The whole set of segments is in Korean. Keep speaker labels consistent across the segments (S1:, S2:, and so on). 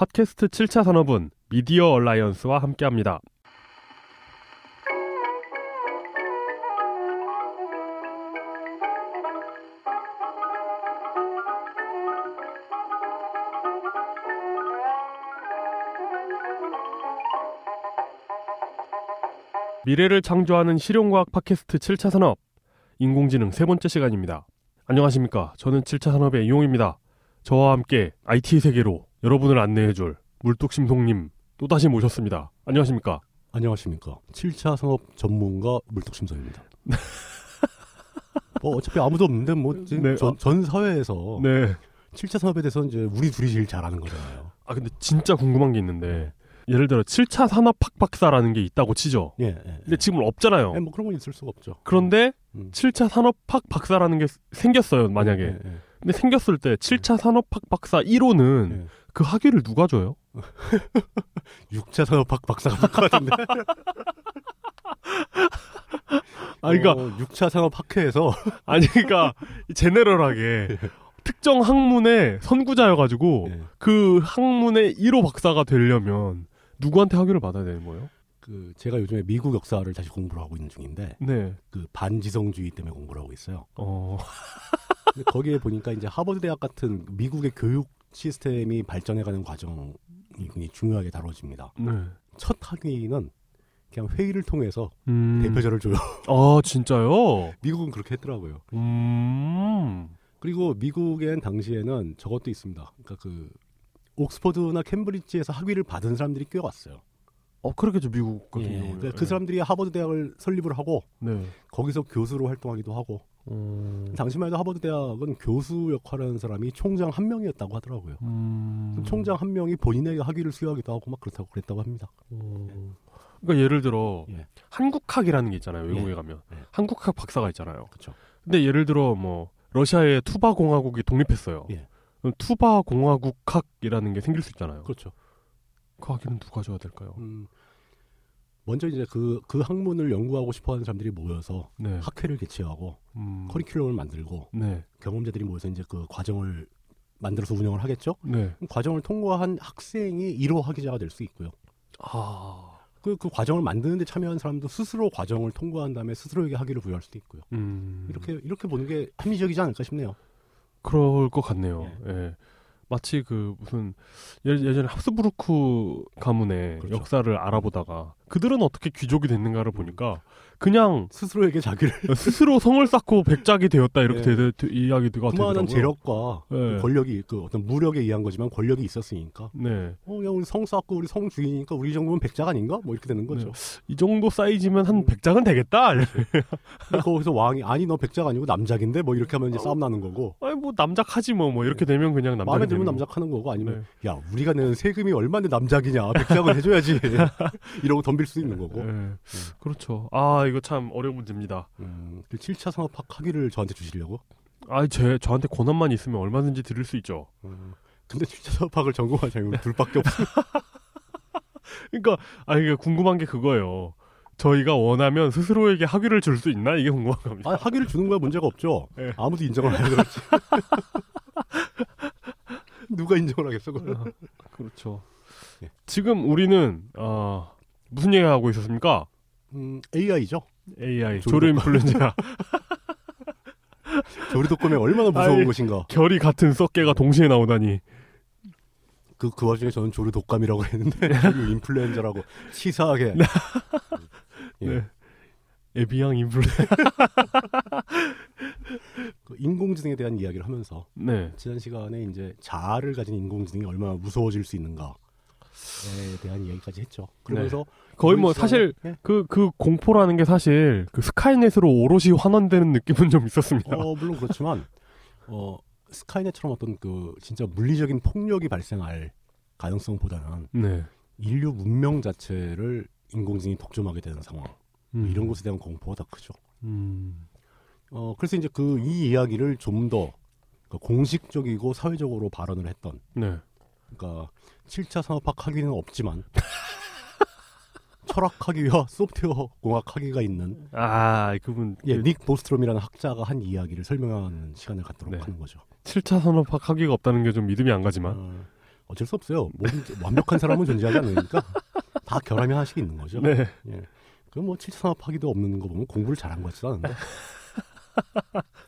S1: 팟캐스트 7차 산업은 미디어 얼라이언스와 함께합니다. 미래를 창조하는 실용과학 팟캐스트 7차 산업 인공지능 세 번째 시간입니다. 안녕하십니까. 저는 7차 산업의 이용입니다. 저와 함께 IT 세계로 여러분을 안내해줄 물뚝심송님 또다시 모셨습니다. 안녕하십니까.
S2: 안녕하십니까. 7차 산업 전문가 물뚝심송입니다. 뭐 어차피 아무도 없는데 뭐 지금
S1: 네,
S2: 전,
S1: 어.
S2: 전 사회에서
S1: 네.
S2: 7차 산업에 대해서 이제 우리 둘이 제일 잘 아는 거잖아요.
S1: 아 근데 진짜 궁금한 게 있는데 예를 들어 7차 산업 학박사라는 게 있다고 치죠.
S2: 예, 예.
S1: 근데 지금 없잖아요.
S2: 예, 뭐 그런 건 있을 수가 없죠.
S1: 그런데
S2: 음.
S1: 7차 산업학 박사라는 게 생겼어요, 만약에.
S2: 예, 예.
S1: 근데 생겼을 때 7차 산업학 박사 1호는
S2: 예.
S1: 그 학위를 누가 줘요?
S2: 6차 산업학 박사가 될것 같은데.
S1: 아, 그러니까
S2: 어, 6차 산업학회에서
S1: 아니 그러니까 제네럴하게 특정 학문의 선구자여가지고
S2: 예.
S1: 그 학문의 1호 박사가 되려면 누구한테 학위를 받아야 되는 거예요?
S2: 그 제가 요즘에 미국 역사를 다시 공부를 하고 있는 중인데
S1: 네.
S2: 그 반지성주의 때문에 공부를 하고 있어요.
S1: 어.
S2: 거기에 보니까 이제 하버드 대학 같은 미국의 교육 시스템이 발전해가는 과정이 굉장히 중요하게 다뤄집니다.
S1: 네.
S2: 첫 학위는 그냥 회의를 통해서
S1: 음.
S2: 대표자를 줘요.
S1: 아 진짜요?
S2: 미국은 그렇게 했더라고요.
S1: 음.
S2: 그리고 미국엔 당시에는 저것도 있습니다. 그러니까 그 옥스퍼드나 캠브리지에서 학위를 받은 사람들이 꽤 왔어요.
S1: 어 그렇겠죠 미국 같은
S2: 예,
S1: 경우는.
S2: 그러니까 그 사람들이 하버드 대학을 설립을 하고
S1: 네.
S2: 거기서 교수로 활동하기도 하고
S1: 음.
S2: 당시만 해도 하버드 대학은 교수 역할을 하는 사람이 총장 한 명이었다고 하더라고요.
S1: 음.
S2: 총장 한 명이 본인에게 학위를 수여하기도 하고 막 그렇다고 그랬다고 합니다.
S1: 어. 그러니까 예를 들어
S2: 예.
S1: 한국학이라는 게 있잖아요 외국에
S2: 예.
S1: 가면
S2: 예.
S1: 한국학 박사가 있잖아요.
S2: 그렇죠.
S1: 근데 예를 들어 뭐 러시아의 투바 공화국이 독립했어요.
S2: 예.
S1: 그럼 투바 공화국학이라는 게 생길 수 있잖아요.
S2: 그렇죠.
S1: 그 학위는 누가 줘야 될까요?
S2: 음, 먼저 이제 그, 그 학문을 연구하고 싶어 하는 사람들이 모여서
S1: 네.
S2: 학회를 개최하고
S1: 음.
S2: 커리큘럼을 만들고
S1: 네.
S2: 경험자들이 모여서 이제 그 과정을 만들어서 운영을 하겠죠.
S1: 네.
S2: 과정을 통과한 학생이 1호 학위자가 될 수 있고요.
S1: 아.
S2: 그, 그 과정을 만드는데 참여한 사람도 스스로 과정을 통과한 다음에 스스로에게 학위를 부여할 수도 있고요.
S1: 음.
S2: 이렇게 이렇게 보는 게 합리적이지 않을까 싶네요.
S1: 그럴 것 같네요. 예. 마치 그 무슨 예, 예전에 합스부르크 가문의
S2: 그렇죠.
S1: 역사를 알아보다가 그들은 어떻게 귀족이 됐는가를 보니까 그냥
S2: 스스로에게 자기를
S1: 스스로 성을 쌓고 백작이 되었다 이렇게
S2: 네.
S1: 되, 되, 이야기가 되더라고요.
S2: 재력과
S1: 네.
S2: 그 권력이 그 어떤 무력에 의한 거지만 권력이 있었으니까
S1: 네.
S2: 어 그냥 우리 성 쌓고 우리 성 주인이니까 우리 정도면 백작 아닌가 뭐 이렇게 되는 거죠.
S1: 이 정도 사이즈면 한
S2: 음.
S1: 백작은 되겠다.
S2: 거기서 왕이 아니 너 백작 아니고 남작인데 뭐 이렇게 하면 이제 싸움 나는 거고
S1: 아니 뭐 남작하지 뭐뭐 이렇게 되면 그냥 남작.
S2: 마음에 들면 남작하는 거고 아니면
S1: 네.
S2: 야 우리가 내는 세금이 얼마인데 남작이냐 백작은 해줘야지 이러고 덤빌 수 있는 거고.
S1: 네. 그렇죠. 아 이거 참 어려운 문제입니다.
S2: 음, 그 7차 산업학 학위를 저한테 주시려고?
S1: 아 제 저한테 권한만 있으면 얼마든지 드릴 수 있죠.
S2: 음, 근데 7차 산업학을 전공한 사람이 둘밖에 없어.
S1: 그러니까 아 이게 궁금한 게 그거예요. 저희가 원하면 스스로에게 학위를 줄 수 있나 이게 궁금한 겁니다.
S2: 아 학위를 주는 거야 문제가 없죠.
S1: 네.
S2: 아무도 인정을 안 해줬지. 누가 인정을 하겠어 그걸?
S1: 아, 그렇죠.
S2: 예.
S1: 지금 우리는 어, 무슨 얘기 하고 있었습니까?
S2: 음, AI죠.
S1: AI
S2: 조류
S1: 인플루엔자
S2: 조리독감이 얼마나 무서운
S1: 아니,
S2: 것인가.
S1: 결이 같은 썩개가 동시에 나오다니.
S2: 그, 그 와중에 저는 조류독감이라고 했는데, 조류 인플루엔자라고 치사하게. 예.
S1: 네. 에비앙 인플루.
S2: 그 인공지능에 대한 이야기를 하면서,
S1: 네.
S2: 지난 시간에 이제 자아를 가진 인공지능이 얼마나 무서워질 수 있는가에 대한 이야기까지 했죠. 그러면서
S1: 거의 뭐 사실
S2: 예.
S1: 그그 공포라는 게 사실 그 스카이넷으로 오롯이 환원되는 느낌은 좀 있었습니다.
S2: 어, 물론 그렇지만 어, 스카이넷처럼 어떤 그 진짜 물리적인 폭력이 발생할 가능성보다는
S1: 네.
S2: 인류 문명 자체를 인공지능이 독점하게 되는 상황
S1: 음.
S2: 이런 것에 대한 공포가 더 크죠.
S1: 음.
S2: 어, 그래서 이제 그 이 이야기를 좀더 공식적이고 사회적으로 발언을 했던
S1: 네.
S2: 그러니까 7차 산업학 학위는 없지만 철학 학위와 소프트웨어 공학 학위가 있는
S1: 아, 그분
S2: 예,
S1: 그
S2: 닉 보스트롬이라는 학자가 한 이야기를 설명하는 시간을 갖도록
S1: 네.
S2: 하는 거죠.
S1: 7차 산업학 학위가 없다는 게 좀 믿음이 안 가지만.
S2: 어, 어쩔 수 없어요. 완벽한 사람은 존재하지 않으니까 다 결함이 하나씩 있는 거죠.
S1: 네.
S2: 예. 그럼 뭐 7차 산업학위도 없는 거 보면 공부를 잘한 것 같지도 않은데.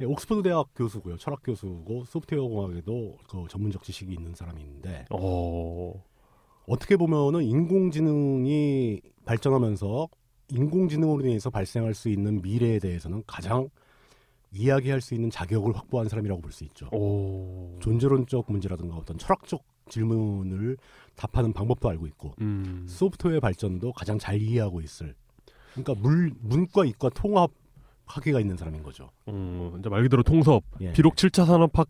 S2: 예, 옥스퍼드 대학 교수고요. 철학 교수고 소프트웨어 공학에도 그 전문적 지식이 있는 사람이 있는데
S1: 어.
S2: 어떻게 보면은 인공지능이 발전하면서 인공지능으로 인해서 발생할 수 있는 미래에 대해서는 가장 이야기할 수 있는 자격을 확보한 사람이라고 볼 수 있죠.
S1: 오.
S2: 존재론적 문제라든가 어떤 철학적 질문을 답하는 방법도 알고 있고
S1: 음.
S2: 소프트웨어 발전도 가장 잘 이해하고 있을. 그러니까 물, 문과 이과 통합 학위가 있는 사람인 거죠.
S1: 음, 이제 말 그대로 통섭.
S2: 예.
S1: 비록 7차 산업학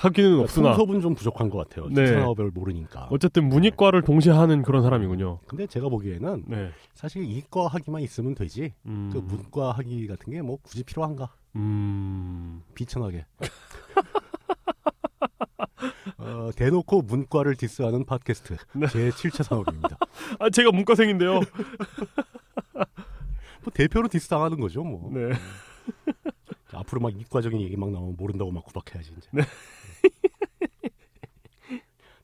S1: 학위는 없으나
S2: 통섭은 좀 부족한 것 같아요.
S1: 네.
S2: 산업을 모르니까.
S1: 어쨌든 문이과를 동시에 하는 그런 사람이군요.
S2: 근데 제가 보기에는
S1: 네.
S2: 사실 이과 학위만 있으면 되지.
S1: 음.
S2: 그 문과 학위 같은 게 뭐 굳이 필요한가?
S1: 음.
S2: 비천하게. 어, 대놓고 문과를 디스하는 팟캐스트
S1: 네.
S2: 제 7차 산업입니다.
S1: 아, 제가 문과생인데요.
S2: 뭐 대표로 디스 당하는 거죠, 뭐.
S1: 네.
S2: 앞으로 막 이과적인 얘기 막 나오면 모른다고 막 구박해야지 이제.
S1: 네.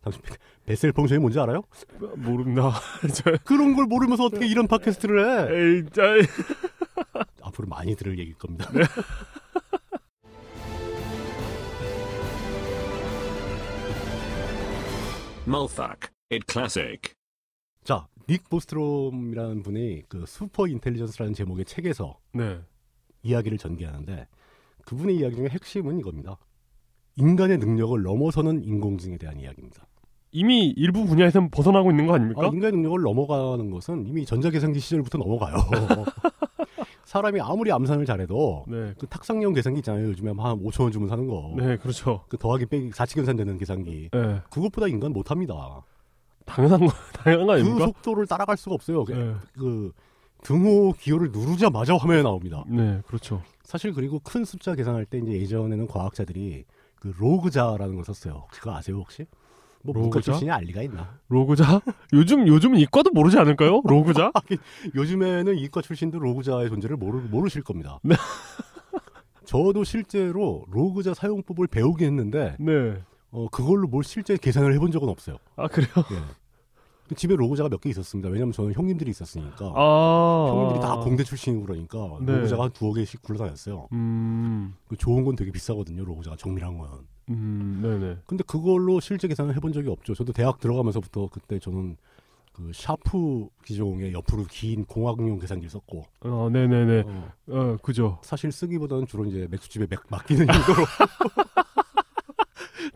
S2: 당신 베- Bessel function이 뭔지 알아요?
S1: 모른다. 저,
S2: 그런 걸 모르면서 어떻게 이런 팟캐스트를 해?
S1: 에이, 짜,
S2: 앞으로 많이 들을 얘기일 겁니다.
S1: 네.
S3: Mulfuck. It classic.
S2: 자, 닉 보스트롬이라는 분이 그 슈퍼 인텔리전스라는 제목의 책에서
S1: 네.
S2: 이야기를 전개하는데 그분의 이야기 중에 핵심은 이겁니다. 인간의 능력을 넘어서는 인공지능에 대한 이야기입니다.
S1: 이미 일부 분야에선 벗어나고 있는 거 아닙니까?
S2: 아, 인간의 능력을 넘어가는 것은 이미 전자계산기 시절부터 넘어가요. 사람이 아무리 암산을 잘해도
S1: 네.
S2: 그 탁상용 계산기 있잖아요. 요즘에 한 5천 원 주면 사는 거.
S1: 네, 그렇죠.
S2: 그 더하기 빼기 사치계산 되는 계산기.
S1: 네.
S2: 그것보다 인간 못합니다.
S1: 당연한 거, 당연한
S2: 거그
S1: 아닙니까?
S2: 속도를 따라갈 수가 없어요. 그-
S1: 네.
S2: 그 등호 기호를 누르자마자 화면에 나옵니다.
S1: 네, 그렇죠.
S2: 사실 그리고 큰 숫자 계산할 때 이제 예전에는 과학자들이 그 로그자라는 걸 썼어요. 그거 아세요 혹시? 뭐 문과
S1: 로그자?
S2: 출신이 알 리가 있나?
S1: 로그자? 요즘, 요즘 이과도 모르지 않을까요? 로그자?
S2: 요즘에는 이과 출신도 로그자의 존재를 모르, 모르실 겁니다.
S1: 네.
S2: 저도 실제로 로그자 사용법을 배우긴 했는데
S1: 네.
S2: 어, 그걸로 뭘 실제 계산을 해본 적은 없어요.
S1: 아, 그래요?
S2: 예. 집에 로그자가 몇 개 있었습니다. 왜냐면 저는 형님들이 있었으니까.
S1: 아.
S2: 형님들이 다 공대 출신이고 그러니까
S1: 네.
S2: 로그자가 한 두어 개씩 굴러다녔어요.
S1: 음,
S2: 그 좋은 건 되게 비싸거든요. 로그자가 정밀한 건.
S1: 음, 네네.
S2: 근데 그걸로 실제 계산을 해본 적이 없죠. 저도 대학 들어가면서부터 그때 저는 그 샤프 기종의 옆으로 긴 공학용 계산기를 썼고
S1: 어, 네네네.
S2: 어,
S1: 어, 그죠.
S2: 사실 쓰기보다는 주로 이제 맥주집에 맥, 맡기는 용도로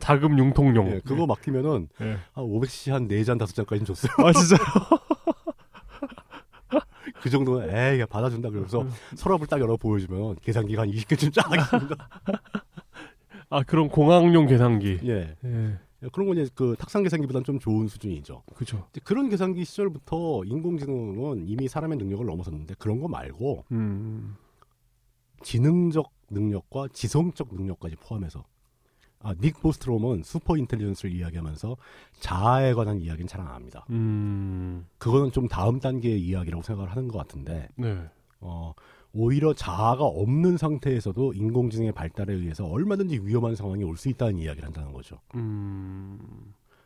S1: 자금 융통용.
S2: 예, 그거 맡기면은
S1: 네.
S2: 한 500cc 한 4잔 5잔까지는 줬어요.
S1: 아, 진짜?
S2: 그 정도는 에이 야, 받아준다 그러면서 서랍을 딱 열어 보여주면 계산기가 한 20개쯤 쫙 있습니다.
S1: 아, 그럼 공학용 계산기.
S2: 예.
S1: 예.
S2: 그런 건 이제 그 탁상 계산기보다는 좀 좋은 수준이죠.
S1: 그죠.
S2: 그런 계산기 시절부터 인공지능은 이미 사람의 능력을 넘어섰는데 그런 거 말고
S1: 음,
S2: 지능적 능력과 지성적 능력까지 포함해서 아, 닉 보스트롬은 슈퍼 인텔리전스를 이야기하면서 자아에 관한 이야기는 잘 안 합니다.
S1: 음,
S2: 그거는 좀 다음 단계의 이야기라고 생각을 하는 것 같은데
S1: 네.
S2: 어, 오히려 자아가 없는 상태에서도 인공지능의 발달에 의해서 얼마든지 위험한 상황이 올 수 있다는 이야기를 한다는 거죠.
S1: 음,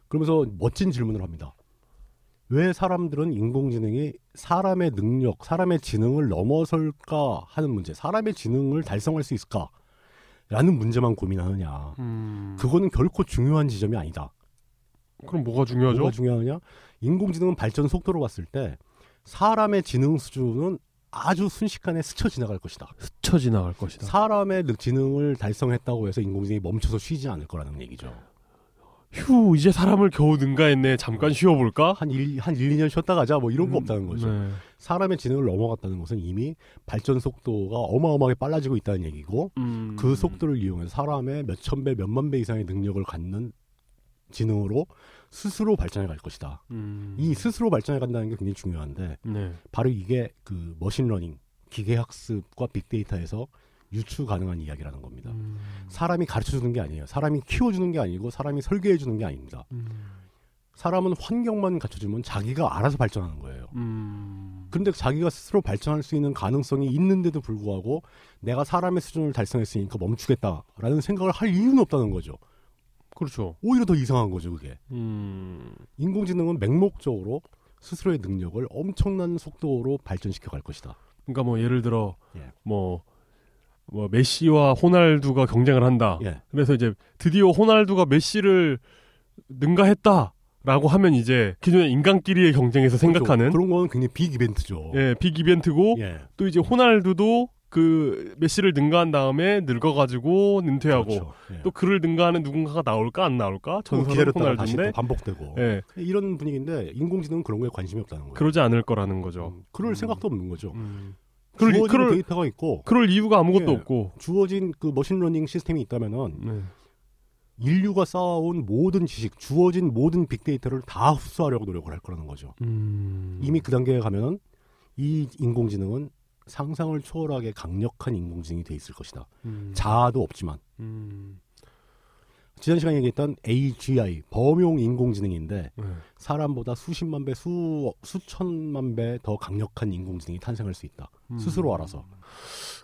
S2: 그러면서 멋진 질문을 합니다. 왜 사람들은 인공지능이 사람의 능력, 사람의 지능을 넘어설까 하는 문제, 사람의 지능을 달성할 수 있을까? 라는 문제만 고민하느냐.
S1: 음.
S2: 그거는 결코 중요한 지점이 아니다.
S1: 그럼 뭐가 중요하죠?
S2: 뭐가 중요하냐? 인공지능 발전 속도로 봤을 때 사람의 지능 수준은 아주 순식간에 스쳐 지나갈 것이다.
S1: 스쳐 지나갈 것이다.
S2: 사람의 능- 지능을 달성했다고 해서 인공지능이 멈춰서 쉬지 않을 거라는 얘기죠.
S1: 휴, 이제 사람을 겨우 능가했네. 잠깐 쉬어볼까?
S2: 한 1, 한 1, 2년 쉬었다 가자 뭐 이런 거
S1: 음,
S2: 없다는 거죠.
S1: 네.
S2: 사람의 지능을 넘어갔다는 것은 이미 발전 속도가 어마어마하게 빨라지고 있다는 얘기고
S1: 음.
S2: 그 속도를 이용해서 사람의 몇천 배, 몇만 배 이상의 능력을 갖는 지능으로 스스로 발전해 갈 것이다.
S1: 음.
S2: 이 스스로 발전해 간다는 게 굉장히 중요한데
S1: 네.
S2: 바로 이게 그 machine learning, 기계학습과 빅데이터에서 유추 가능한 이야기라는 겁니다.
S1: 음.
S2: 사람이 가르쳐 주는 게 아니에요. 사람이 키워 주는 게 아니고 사람이 설계해 주는 게 아닙니다.
S1: 음.
S2: 사람은 환경만 갖춰주면 자기가 알아서 발전하는 거예요.
S1: 음.
S2: 근데 자기가 스스로 발전할 수 있는 가능성이 있는데도 불구하고 내가 사람의 수준을 달성했으니까 멈추겠다라는 생각을 할 이유는 없다는 거죠.
S1: 그렇죠.
S2: 오히려 더 이상한 거죠, 그게.
S1: 음.
S2: 인공지능은 맹목적으로 스스로의 능력을 엄청난 속도로 발전시켜 갈 것이다.
S1: 그러니까 뭐 예를 들어
S2: 예.
S1: 뭐, 뭐 메시와 호날두가 경쟁을 한다.
S2: 예.
S1: 그래서 이제 드디어 호날두가 메시를 능가했다 라고 하면 이제 기존의 인간끼리의 경쟁에서 생각하는
S2: 그렇죠. 그런 건 굉장히 빅 이벤트죠.
S1: 예, 빅 이벤트고
S2: 예.
S1: 또 이제 호날두도 그 메시를 능가한 다음에 늙어가지고 은퇴하고
S2: 그렇죠. 예.
S1: 또 그를 능가하는 누군가가 나올까 안 나올까
S2: 또
S1: 전설은 호날두인데
S2: 반복되고
S1: 예,
S2: 이런 분위기인데 인공지능은 그런 거에 관심이 없다는 거예요.
S1: 그러지 않을 거라는 거죠.
S2: 음, 그럴
S1: 음.
S2: 생각도 없는 거죠.
S1: 음. 그럴,
S2: 주어진
S1: 그럴,
S2: 데이터가 있고
S1: 그럴 이유가 아무것도
S2: 예.
S1: 없고
S2: 주어진 그 machine learning 시스템이 있다면은
S1: 네.
S2: 인류가 쌓아온 모든 지식, 주어진 모든 빅데이터를 다 흡수하려고 노력을 할 거라는 거죠.
S1: 음.
S2: 이미 그 단계에 가면은 이 인공지능은 상상을 초월하게 강력한 인공지능이 돼 있을 것이다.
S1: 음.
S2: 자아도 없지만
S1: 음.
S2: 지난 시간에 얘기했던 AGI 범용 인공지능인데
S1: 네.
S2: 사람보다 수십만 배, 수 수천만 배 더 강력한 인공지능이 탄생할 수 있다.
S1: 음.
S2: 스스로 알아서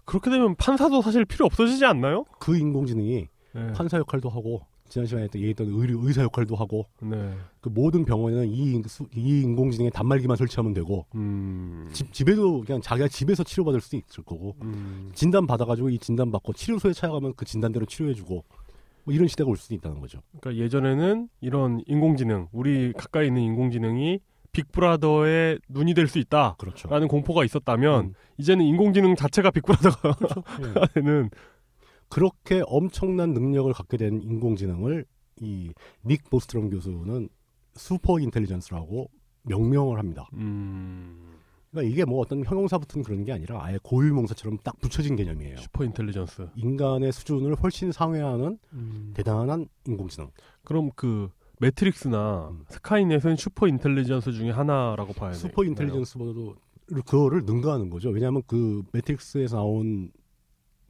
S1: 그렇게 되면 판사도 사실 필요 없어지지 않나요?
S2: 그 인공지능이
S1: 네.
S2: 판사 역할도 하고 지난 시간에 또 얘기했던 의, 의사 역할도 하고
S1: 네.
S2: 그 모든 병원에는 이, 이 인공지능의 단말기만 설치하면 되고
S1: 음.
S2: 집, 집에도 그냥 자기가 집에서 치료받을 수도 있을 거고
S1: 음.
S2: 진단 받아가지고 이 진단 받고 치료소에 찾아가면 그 진단대로 치료해주고 뭐 이런 시대가 올 수도 있다는 거죠.
S1: 그러니까 예전에는 이런 인공지능, 우리 가까이 있는 인공지능이 빅브라더의 눈이 될 수 있다라는
S2: 그렇죠.
S1: 공포가 있었다면
S2: 음.
S1: 이제는 인공지능 자체가 빅브라더가
S2: 예.
S1: 되는
S2: 그렇게 엄청난 능력을 갖게 된 인공지능을 이 닉 보스트롬 교수는 super intelligence라고 명명을 합니다.
S1: 음.
S2: 그러니까 이게 뭐 어떤 형용사 붙은 그런 게 아니라 아예 고유명사처럼 딱 붙여진 개념이에요.
S1: super intelligence.
S2: 인간의 수준을 훨씬 상회하는
S1: 음.
S2: 대단한 인공지능.
S1: 그럼 그 매트릭스나
S2: 음.
S1: 스카이넷은 super intelligence 중에 하나라고 봐야 돼요.
S2: super intelligence보다도 그거를 능가하는 거죠. 왜냐하면 그 매트릭스에서 나온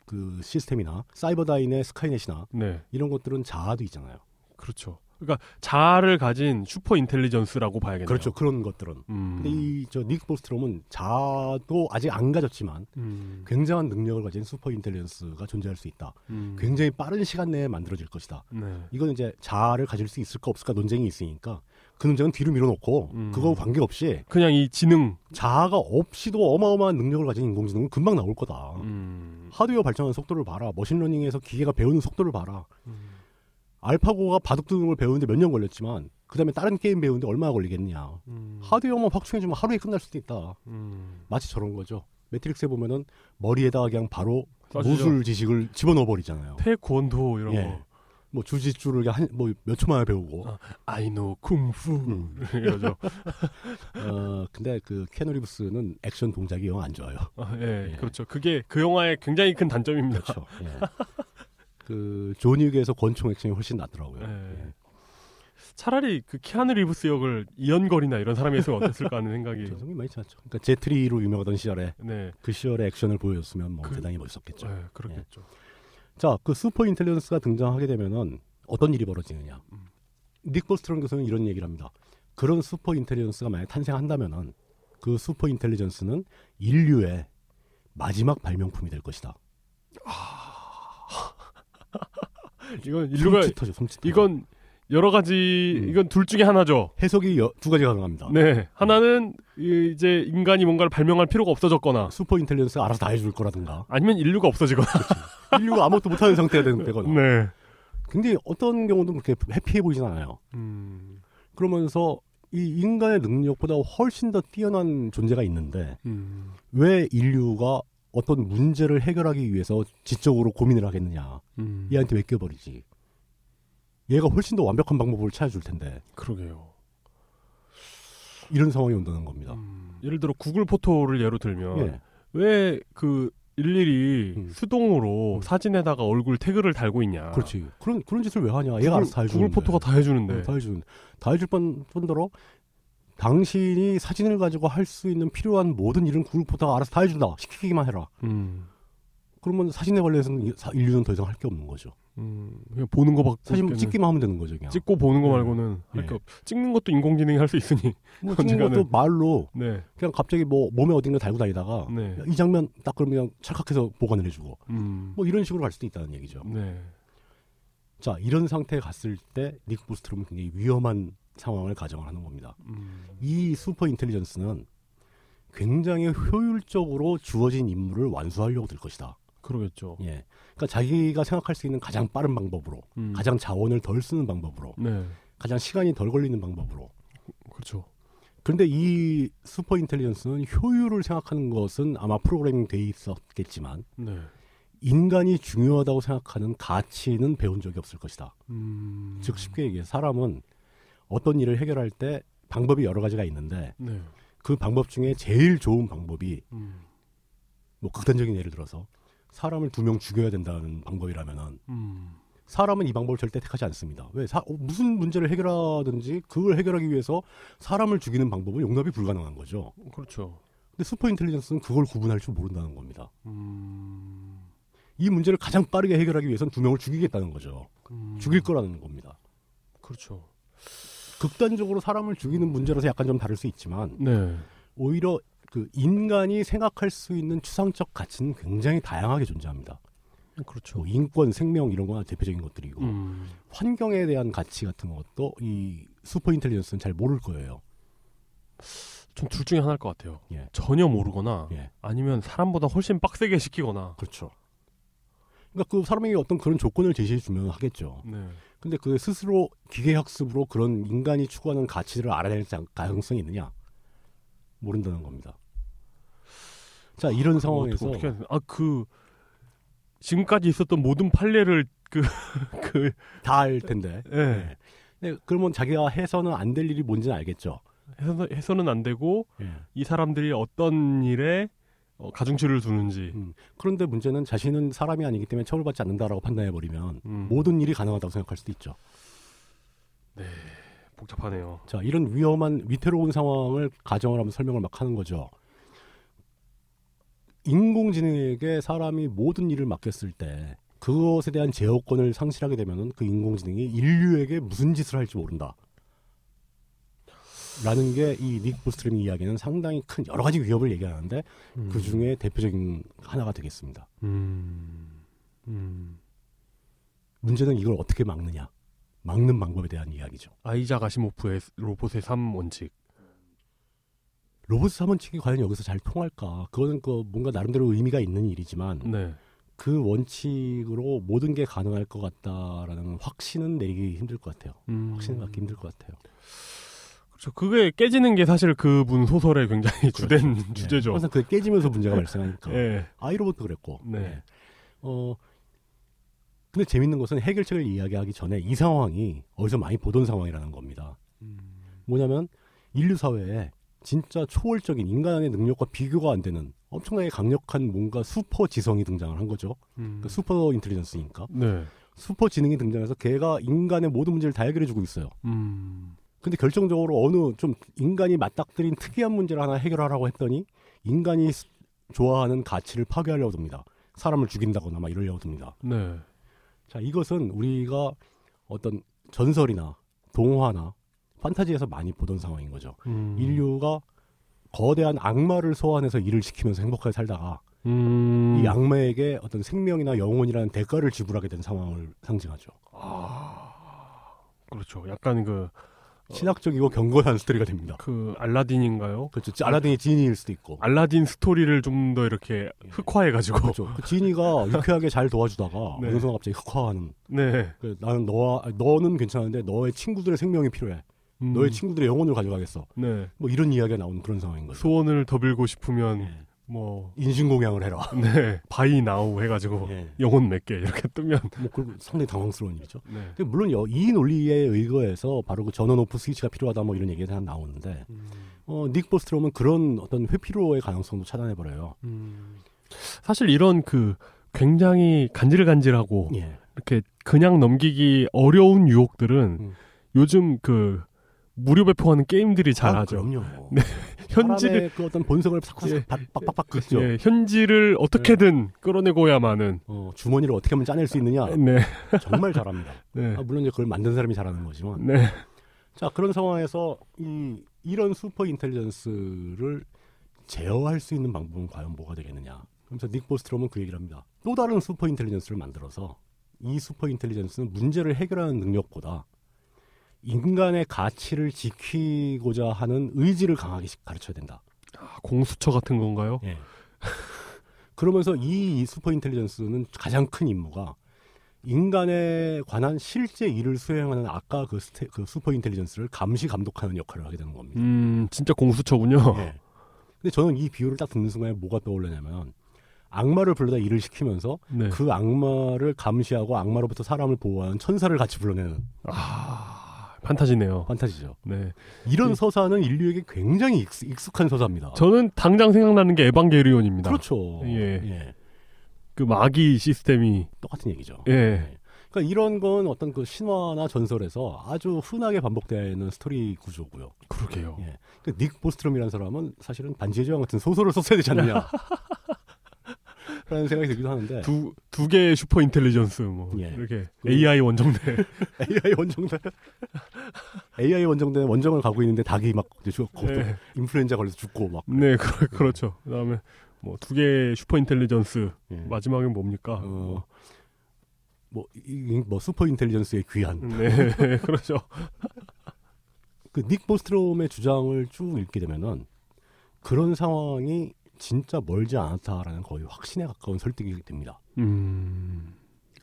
S2: 그 시스템이나 사이버다인의 스카이넷이나
S1: 네,
S2: 이런 것들은 자아도 있잖아요.
S1: 그렇죠. 그러니까 자아를 가진 super intelligence라고 봐야겠네요.
S2: 그렇죠. 그런 것들은.
S1: 음.
S2: 근데 이 저 닉 보스트롬은 자아도 아직 안 가졌지만
S1: 음.
S2: 굉장한 능력을 가진 super intelligence가 존재할 수 있다.
S1: 음.
S2: 굉장히 빠른 시간 내에 만들어질 것이다.
S1: 네.
S2: 이건 이제 자아를 가질 수 있을까 없을까 논쟁이 있으니까 그 논쟁은 뒤로 밀어놓고
S1: 음.
S2: 그거 관계없이
S1: 그냥 이 지능.
S2: 자아가 없이도 어마어마한 능력을 가진 인공지능은 금방 나올 거다.
S1: 음.
S2: 하드웨어 발전하는 속도를 봐라. 머신러닝에서 기계가 배우는 속도를 봐라.
S1: 음.
S2: 알파고가 바둑두둥을 배우는데 몇 년 걸렸지만 그 다음에 다른 게임 배우는데 얼마나 걸리겠냐.
S1: 음.
S2: 하드웨어만 확충해주면 하루에 끝날 수도 있다.
S1: 음.
S2: 마치 저런 거죠. 매트릭스에 보면은 머리에다가 그냥 바로
S1: 써주죠.
S2: 무술 지식을 집어넣어 버리잖아요.
S1: 태권도 이런
S2: 예.
S1: 거.
S2: 뭐 주짓수를 한뭐몇 초만에 배우고.
S1: 아. I know Kung Fu
S2: 음.
S1: 이러죠.
S2: 어 근데 그 키아누 리브스는 액션 동작이 영 안 좋아요.
S1: 아, 예,
S2: 예.
S1: 그렇죠. 그게 그 영화의 굉장히 큰 단점입니다.
S2: 그렇죠. 예. 그 존윅에서 권총 액션이 훨씬 낫더라고요.
S1: 예.
S2: 예.
S1: 차라리 그 키아누 리브스 역을 이연걸이나 이런 사람이 했으면 어땠을까 하는 생각이.
S2: 정성이 많이 찾았죠. 그러니까 제트리로 유명하던 시절에
S1: 네,
S2: 그 시절의 액션을 보여줬으면 뭐
S1: 그-
S2: 대단히 멋있었겠죠.
S1: 예, 그렇겠죠.
S2: 자, 그 super intelligence가 등장하게 되면은 어떤 일이 벌어지느냐.
S1: 음.
S2: 닉 보스트롬 교수는 이런 얘기를 합니다. 그런 super intelligence가 만약 탄생한다면은 그 super intelligence는 인류의 마지막 발명품이 될 것이다.
S1: 이건 인류가
S2: 손짓하죠, 손짓.
S1: 이건 여러 가지
S2: 음.
S1: 이건 둘 중에 하나죠.
S2: 해석이 여- 두 가지 가능합니다.
S1: 네, 하나는 이- 이제 인간이 뭔가를 발명할 필요가 없어졌거나
S2: super intelligence가 알아서 다 해줄 거라든가
S1: 아니면 인류가 없어지거나.
S2: 인류가 아무것도 못하는 상태가 되- 되거나
S1: 네.
S2: 근데 어떤 경우도 그렇게 해피해 보이진 않아요.
S1: 음,
S2: 그러면서 이 인간의 능력보다 훨씬 더 뛰어난 존재가 있는데
S1: 음,
S2: 왜 인류가 어떤 문제를 해결하기 위해서 지적으로 고민을 하겠느냐.
S1: 음.
S2: 얘한테 맡겨버리지. 얘가 훨씬 더 완벽한 방법을 찾아줄 텐데.
S1: 그러게요.
S2: 이런 상황이 온다는 겁니다.
S1: 음, 예를 들어 구글 포토를 예로 들면
S2: 예.
S1: 왜그 일일이
S2: 음.
S1: 수동으로
S2: 음.
S1: 사진에다가 얼굴 태그를 달고 있냐.
S2: 그렇지. 그런, 그런 짓을 왜 하냐. 얘가
S1: 구글,
S2: 알아서 다 해주는데.
S1: 구글 포토가 다 해주는데.
S2: 어, 다 해주는. 다 해줄 뿐, 뿐더러 당신이 사진을 가지고 할 수 있는 필요한 모든 일은 구글 포토가 알아서 다 해준다. 시키기만 해라.
S1: 음,
S2: 그러면 사진에 관련해서는 인류는 더 이상 할 게 없는 거죠.
S1: 음, 그냥 보는 거밖에
S2: 사진 찍기만 하면 되는 거죠. 그냥.
S1: 찍고 보는 거
S2: 예.
S1: 말고는 할
S2: 예.
S1: 게 없. 찍는 것도 인공지능이 할 수 있으니.
S2: 뭐
S1: 찍는.
S2: 것도 말로
S1: 네,
S2: 그냥 갑자기 뭐 몸에 어딘가 달고 다니다가
S1: 네.
S2: 이 장면 딱 그러면 그냥 찰칵해서 보관을 해주고
S1: 음,
S2: 뭐 이런 식으로 갈 수도 있다는 얘기죠.
S1: 네.
S2: 자 이런 상태에 갔을 때 닉 보스트롬은 굉장히 위험한 상황을 가정을 하는 겁니다.
S1: 음.
S2: 이 슈퍼 인텔리전스는 굉장히 효율적으로 주어진 임무를 완수하려고 들 것이다.
S1: 그러겠죠.
S2: 예. 그러니까 자기가 생각할 수 있는 가장 빠른 방법으로,
S1: 음.
S2: 가장 자원을 덜 쓰는 방법으로,
S1: 네.
S2: 가장 시간이 덜 걸리는 방법으로.
S1: 그렇죠.
S2: 그런데 이 슈퍼 인텔리전스는 효율을 생각하는 것은 아마 프로그래밍 돼 있었겠지만
S1: 네.
S2: 인간이 중요하다고 생각하는 가치는 배운 적이 없을 것이다.
S1: 음.
S2: 즉 쉽게 얘기해 사람은 어떤 일을 해결할 때 방법이 여러 가지가 있는데
S1: 네.
S2: 그 방법 중에 제일 좋은 방법이
S1: 음.
S2: 뭐 극단적인 예를 들어서 사람을 두 명 죽여야 된다는 방법이라면은
S1: 음.
S2: 사람은 이 방법을 절대 택하지 않습니다. 왜 사- 어, 무슨 문제를 해결하든지 그걸 해결하기 위해서 사람을 죽이는 방법은 용납이 불가능한 거죠.
S1: 그렇죠.
S2: 근데 슈퍼 인텔리전스는 그걸 구분할 줄 모른다는 겁니다.
S1: 음.
S2: 이 문제를 가장 빠르게 해결하기 위해서는 두 명을 죽이겠다는 거죠.
S1: 음.
S2: 죽일 거라는 겁니다.
S1: 그렇죠.
S2: 극단적으로 사람을 죽이는 문제라서 약간 좀 다를 수 있지만
S1: 네.
S2: 오히려 그 인간이 생각할 수 있는 추상적 가치는 굉장히 다양하게 존재합니다.
S1: 그렇죠.
S2: 뭐 인권, 생명 이런 거나 대표적인 것들이고
S1: 음.
S2: 환경에 대한 가치 같은 것도 이 슈퍼 인텔리전스는 잘 모를 거예요.
S1: 전둘 중에 하나일 것 같아요.
S2: 예.
S1: 전혀 모르거나
S2: 예.
S1: 아니면 사람보다 훨씬 빡세게 시키거나.
S2: 그렇죠. 그러니까 그 사람에게 어떤 그런 조건을 제시해 주면 하겠죠.
S1: 네.
S2: 근데 그 스스로 기계 학습으로 그런 인간이 추구하는 가치를 알아낼 자- 가능성이 있느냐? 모른다는 겁니다. 자, 이런 상황에서
S1: 어떻게 아 그 지금까지 있었던 모든 판례를 그 그
S2: 다 알 텐데.
S1: 예.
S2: 네. 네, 그러면 자기가 해서는 안 될 일이 뭔지는 알겠죠.
S1: 해서, 해서는 안 되고
S2: 예.
S1: 이 사람들이 어떤 일에 어, 가중치를 두는지
S2: 음. 그런데 문제는 자신은 사람이 아니기 때문에 처벌받지 않는다라고 판단해 버리면
S1: 음,
S2: 모든 일이 가능하다고 생각할 수도 있죠.
S1: 복잡하네요.
S2: 자, 이런 위험한 위태로운 상황을 가정을 하면 설명을 막 하는 거죠. 인공지능에게 사람이 모든 일을 맡겼을 때 그것에 대한 제어권을 상실하게 되면은 그 인공지능이 인류에게 무슨 짓을 할지 모른다. 라는 게 이닉 보스트림 이야기는 상당히 큰 여러 가지 위협을 얘기하는데
S1: 음.
S2: 그 중에 대표적인 하나가 되겠습니다.
S1: 음. 음.
S2: 문제는 이걸 어떻게 막느냐. 막는 방법에 대한 이야기죠.
S1: 아이작 아시모프의 로봇의 3 원칙.
S2: 로봇 사원칙이 과연 여기서 잘 통할까? 그거는 그 뭔가 나름대로 의미가 있는 일이지만
S1: 네.
S2: 그 원칙으로 모든 게 가능할 것 같다라는 확신은 내리기 힘들 것 같아요.
S1: 음.
S2: 확신을 갖기 힘들 것 같아요.
S1: 그렇죠. 그게 깨지는 게 사실 그분 소설의 굉장히 주된
S2: 네.
S1: 주제죠.
S2: 항상 그게 깨지면서 문제가 발생하니까.
S1: 예.
S2: 아이로봇도 그랬고.
S1: 네.
S2: 네. 어, 근데 재밌는 것은 해결책을 이야기하기 전에 이 상황이 어디서 많이 보던 상황이라는 겁니다.
S1: 음.
S2: 뭐냐면 인류 사회에 진짜 초월적인 인간의 능력과 비교가 안 되는 엄청나게 강력한 뭔가 슈퍼 지성이 등장을 한 거죠.
S1: 음.
S2: 그 super intelligence니까.
S1: 네.
S2: 슈퍼 지능이 등장해서 걔가 인간의 모든 문제를 다 해결해주고 있어요.
S1: 음.
S2: 근데 결정적으로 어느 좀 인간이 맞닥뜨린 특이한 문제를 하나 해결하라고 했더니 인간이 스- 좋아하는 가치를 파괴하려고 듭니다. 사람을 죽인다거나 막 이러려고 듭니다.
S1: 네.
S2: 자, 이것은 우리가 어떤 전설이나 동화나 판타지에서 많이 보던 상황인 거죠.
S1: 음.
S2: 인류가 거대한 악마를 소환해서 일을 시키면서 행복하게 살다가
S1: 음.
S2: 이 악마에게 어떤 생명이나 영혼이라는 대가를 지불하게 된 상황을 상징하죠.
S1: 그렇죠. 약간 그,
S2: 신학적이고 견고한 스토리가 됩니다.
S1: 그 알라딘인가요?
S2: 그렇죠. 알라딘의 지니일 수도 있고.
S1: 알라딘 스토리를 좀 더 이렇게 흑화해가지고.
S2: 그렇죠. 그 지니가 유쾌하게 잘 도와주다가
S1: 네.
S2: 어느 순간 갑자기 흑화하는.
S1: 네.
S2: 그 나는 너와 아니, 너는 괜찮은데 너의 친구들의 생명이 필요해.
S1: 음.
S2: 너의 친구들의 영혼을 가져가겠어.
S1: 네.
S2: 뭐 이런 이야기가 나오는 그런 상황인 거죠.
S1: 소원을 더 빌고 싶으면
S2: 예.
S1: 뭐
S2: 인신공양을 해라.
S1: 네. buy now 해가지고
S2: 예.
S1: 영혼 몇 개 이렇게 뜨면.
S2: 뭐그 상당히 당황스러운 일이죠.
S1: 네.
S2: 근데 물론 여- 이 논리에 의거해서 바로 그 전원 off 스위치가 필요하다 뭐 이런 얘기가 다 나오는데
S1: 음.
S2: 어, 닉 보스트롬은 그런 어떤 회피로의 가능성도 차단해 버려요.
S1: 음. 사실 이런 그 굉장히 간질간질하고
S2: 예.
S1: 이렇게 그냥 넘기기 어려운 유혹들은
S2: 음.
S1: 요즘 그 무료 배포하는 게임들이
S2: 아,
S1: 잘하죠.
S2: 그럼요.
S1: 현지를
S2: 사람의 그 어떤 본성을
S1: 예.
S2: 팍팍 빡빡빡 긋죠.
S1: 예, 현지를 어떻게든 끌어내고야만은
S2: 어, 주머니를 어떻게 하면 짜낼 수 있느냐
S1: 네,
S2: 정말 잘합니다.
S1: 네,
S2: 아, 물론 이제 그걸 만든 사람이 잘하는 거지만
S1: 네,
S2: 자 그런 상황에서 이 이런 super intelligence를 제어할 수 있는 방법은 과연 뭐가 되겠느냐? 그래서 닉 보스트롬은 그 얘기를 합니다. 또 다른 super intelligence를 만들어서 이 super intelligence는 문제를 해결하는 능력보다 인간의 가치를 지키고자 하는 의지를 강하게 가르쳐야 된다.
S1: 아, 공수처 같은 건가요?
S2: 예. 그러면서 이 super intelligence는 가장 큰 임무가 인간에 관한 실제 일을 수행하는 아까 그, 스테, 그 슈퍼 인텔리전스를 감시 감독하는 역할을 하게 되는 겁니다.
S1: 음, 진짜 공수처군요.
S2: 예. 근데 저는 이 비유를 딱 듣는 순간에 뭐가 떠올르냐면 악마를 불러다 일을 시키면서
S1: 네.
S2: 그 악마를 감시하고 악마로부터 사람을 보호하는 천사를 같이 불러내는
S1: 아, 판타지네요.
S2: 판타지죠.
S1: 네.
S2: 이런
S1: 네.
S2: 서사는 인류에게 굉장히 익숙, 익숙 한 서사입니다.
S1: 저는 당장 생각나는 게 에반게리온입니다.
S2: 그렇죠.
S1: 예. 그 마기 시스템이
S2: 똑같은 얘기죠.
S1: 예.
S2: 그러니까 이런 건 어떤 그 신화나 전설에서 아주 흔하게 반복되는 스토리 구조고요.
S1: 그러게요.
S2: 예. 그 닉 보스트롬이라는 사람은 사실은 반지의 제왕 같은 소설을 썼어야 되지 않느냐. 라는 생각이 들기도 하는데
S1: 두, 두 개의 super intelligence, 뭐,
S2: 예.
S1: 이렇게
S2: 그-
S1: AI 원정대.
S2: AI 원정대 AI 원정대 원정을 가고 있는데 닭이 막 이제 죽고 또
S1: 네.
S2: 인플루엔자 걸려서 죽고 막
S1: 네, 그, 그렇 죠. 그 다음에 뭐, 두 개의 super intelligence.
S2: 예.
S1: 마지막엔 뭡니까?
S2: 어, 뭐, 이, 뭐 super intelligence의 귀환
S1: 네, 그렇죠.
S2: 그 닉 보스트롬의 주장을 쭉 읽게 되면은 그런 상황이 진짜 멀지 않았다라는 거의 확신에 가까운 설득이 됩니다.
S1: 음.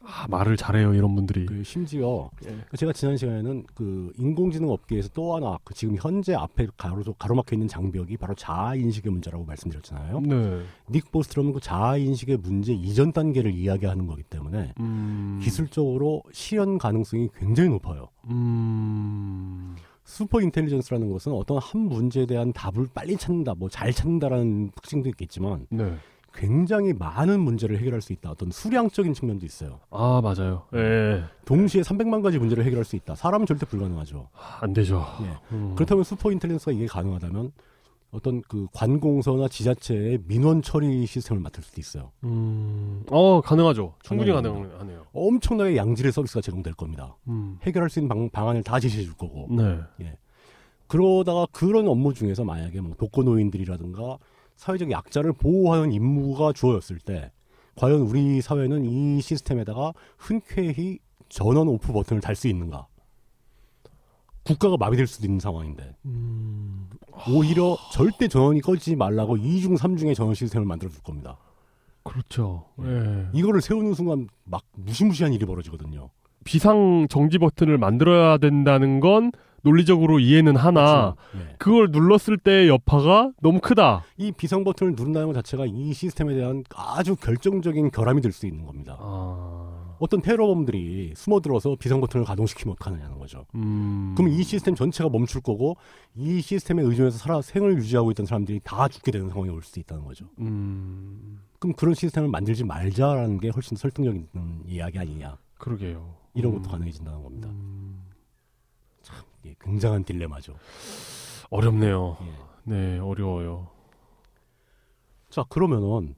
S1: 아, 말을 잘해요, 이런 분들이.
S2: 그 심지어
S1: 예.
S2: 제가 지난 시간에는 그 인공지능 업계에서 또 하나 그 지금 현재 앞에 가로, 가로막혀 있는 장벽이 바로 자아 인식의 문제라고 말씀드렸잖아요.
S1: 네.
S2: 닉 보스트롬은 그 자아 인식의 문제 이전 단계를 이야기하는 거기 때문에
S1: 음.
S2: 기술적으로 실현 가능성이 굉장히 높아요.
S1: 음.
S2: super intelligence라는 것은 어떤 한 문제에 대한 답을 빨리 찾는다, 뭐 잘 찾는다라는 특징도 있겠지만
S1: 네.
S2: 굉장히 많은 문제를 해결할 수 있다. 어떤 수량적인 측면도 있어요.
S1: 아, 맞아요. 예.
S2: 동시에 300만 가지 문제를 해결할 수 있다. 사람은 절대 불가능하죠.
S1: 안 되죠.
S2: 예.
S1: 음.
S2: 그렇다면 super intelligence가 이게 가능하다면 어떤 그 관공서나 지자체의 민원 처리 시스템을 맡을 수도 있어요.
S1: 음. 어, 가능하죠. 충분히
S2: 가능합니다.
S1: 가능하네요.
S2: 엄청나게 양질의 서비스가 제공될 겁니다.
S1: 음.
S2: 해결할 수 있는 방, 방안을 다 제시해 줄 거고.
S1: 네.
S2: 그러다가 그런 업무 중에서 만약에 뭐 독거노인들이라든가 사회적 약자를 보호하는 임무가 주어졌을 때 과연 우리 사회는 이 시스템에다가 흔쾌히 전원 오프 버튼을 달 수 있는가? 국가가 마비될 수도 있는 상황인데
S1: 음.
S2: 오히려 절대 전원이 꺼지지 말라고 2중 3중의 전원 시스템을 만들어 줄 겁니다.
S1: 그렇죠. 예.
S2: 이거를 세우는 순간 막 무시무시한 일이 벌어지거든요.
S1: 비상 정지 버튼을 만들어야 된다는 건 논리적으로 이해는 하나
S2: 예.
S1: 그걸 눌렀을 때의 여파가 너무 크다.
S2: 이 비상 버튼을 누른다는 것 자체가 이 시스템에 대한 아주 결정적인 결함이 될 수 있는 겁니다.
S1: 아.
S2: 어떤 테러범들이 숨어들어서 비상 버튼을 가동시키면 어떡하느냐는 거죠.
S1: 음.
S2: 그럼 이 시스템 전체가 멈출 거고 이 시스템에 의존해서 살아 생을 유지하고 있던 사람들이 다 죽게 되는 상황이 올 수도 있다는 거죠.
S1: 음.
S2: 그럼 그런 시스템을 만들지 말자라는 게 훨씬 설득력 있는 이야기 아니냐.
S1: 그러게요.
S2: 이런
S1: 음.
S2: 것도 가능해진다는 겁니다.
S1: 음.
S2: 예, 굉장한 딜레마죠.
S1: 어렵네요.
S2: 예.
S1: 네, 어려워요.
S2: 자 그러면은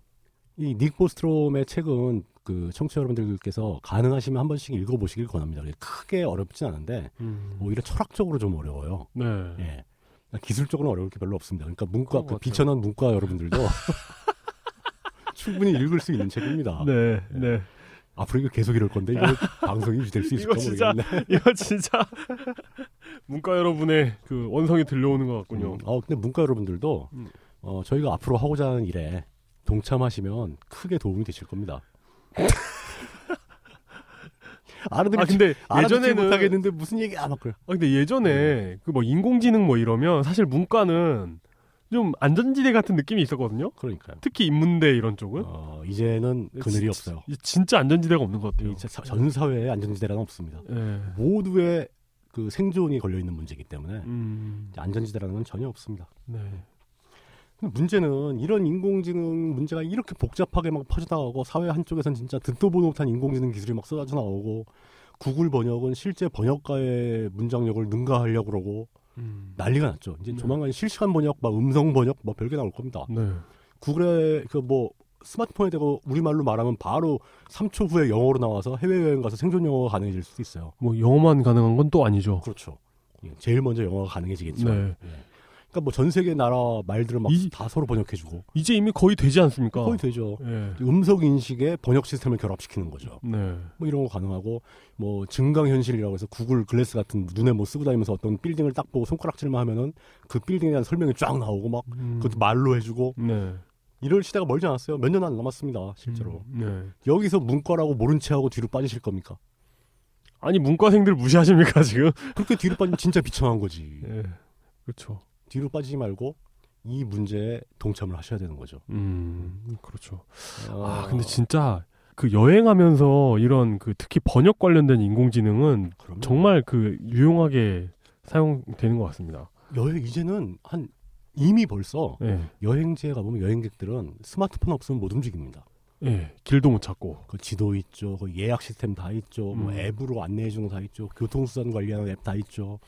S2: 이 닉 보스트롬의 책은 그 청취자 여러분들께서 가능하시면 한 번씩 읽어보시길 권합니다. 크게 어렵진 않은데
S1: 음.
S2: 오히려 철학적으로 좀 어려워요.
S1: 네.
S2: 예. 기술적으로는 어려울 게 별로 없습니다. 그러니까 문과
S1: 그.
S2: 비천한 문과 여러분들도 충분히 읽을 수 있는 책입니다.
S1: 네, 네.
S2: 앞으로 이거 계속 이럴 건데 이거 방송이 유지될 수 있을까
S1: 진짜
S2: 모르겠네.
S1: 이거 진짜 문과 여러분의 그 원성이 들려오는 것 같군요.
S2: 음, 어 근데 문과 여러분들도
S1: 음.
S2: 어, 저희가 앞으로 하고자 하는 일에 동참하시면 크게 도움이 되실 겁니다. 알아들을
S1: 아 근데
S2: 예전에는
S1: 예전에는
S2: 못하겠는데 무슨 얘기야 막 그래.
S1: 아 근데 예전에 그 뭐 인공지능 뭐 이러면 사실 문과는 좀 안전지대 같은 느낌이 있었거든요.
S2: 그러니까요.
S1: 특히 인문대 이런 쪽은
S2: 어, 이제는 그늘이
S1: 진-
S2: 없어요.
S1: 이- 진짜 안전지대가 없는 것 같아요.
S2: 전 사회에 안전지대란 없습니다.
S1: 예.
S2: 모두의 그 생존이 걸려 있는 문제이기 때문에
S1: 음,
S2: 안전지대라는 건 전혀 없습니다.
S1: 네.
S2: 문제는 이런 인공지능 문제가 이렇게 복잡하게 막 퍼져나가고 사회 한쪽에선 진짜 듣도 보도 못한 인공지능 기술이 막 쏟아져 나오고 구글 번역은 실제 번역가의 문장력을 능가하려고 그러고
S1: 음,
S2: 난리가 났죠. 이제
S1: 네.
S2: 조만간 실시간 번역, 막 음성 번역, 뭐 별게 나올 겁니다.
S1: 네.
S2: 구글의 그 뭐 스마트폰에 대고 우리말로 말하면 바로 3초 후에 영어로 나와서 해외여행 가서 생존 영어가 가능해질 수도 있어요.
S1: 뭐 영어만 가능한 건 또 아니죠.
S2: 그렇죠. 예, 제일 먼저 영어가 가능해지겠죠.
S1: 네.
S2: 예. 그러니까 뭐 전 세계 나라 말들을 막
S1: 이-
S2: 다 서로 번역해주고
S1: 이제 이미 거의 되지 않습니까?
S2: 거의 되죠.
S1: 예.
S2: 음성 인식에 번역 시스템을 결합시키는 거죠.
S1: 네.
S2: 뭐 이런 거 가능하고 뭐 증강 현실이라고 해서 구글 글래스 같은 눈에 뭐 쓰고 다니면서 어떤 빌딩을 딱 보고 손가락질만 하면은 그 빌딩에 대한 설명이 쫙 나오고 막
S1: 음.
S2: 그것도 말로 해주고
S1: 네.
S2: 이럴 시대가 멀지 않았어요. 몇 년 안 남았습니다. 실제로.
S1: 음, 네.
S2: 여기서 문과라고 모른 체하고 뒤로 빠지실 겁니까?
S1: 아니 문과생들 무시하십니까 지금?
S2: 그렇게 뒤로 빠지면 진짜 비참한 거지.
S1: 예. 그렇죠.
S2: 뒤로 빠지지 말고 이 문제에 동참을 하셔야 되는 거죠.
S1: 음, 그렇죠.
S2: 어,
S1: 아, 근데 진짜 그 여행하면서 이런 그 특히 번역 관련된 인공지능은
S2: 그럼요.
S1: 정말 그 유용하게 사용되는 것 같습니다.
S2: 여행 이제는 한 이미 벌써
S1: 예.
S2: 여행지에 가보면 여행객들은 스마트폰 없으면 못 움직입니다.
S1: 예. 길도 못 찾고.
S2: 그 지도 있죠, 그 예약 시스템 다 있죠, 뭐
S1: 음.
S2: 앱으로 안내해 주는 거 다 있죠, 교통수단 관리하는 앱 다 있죠.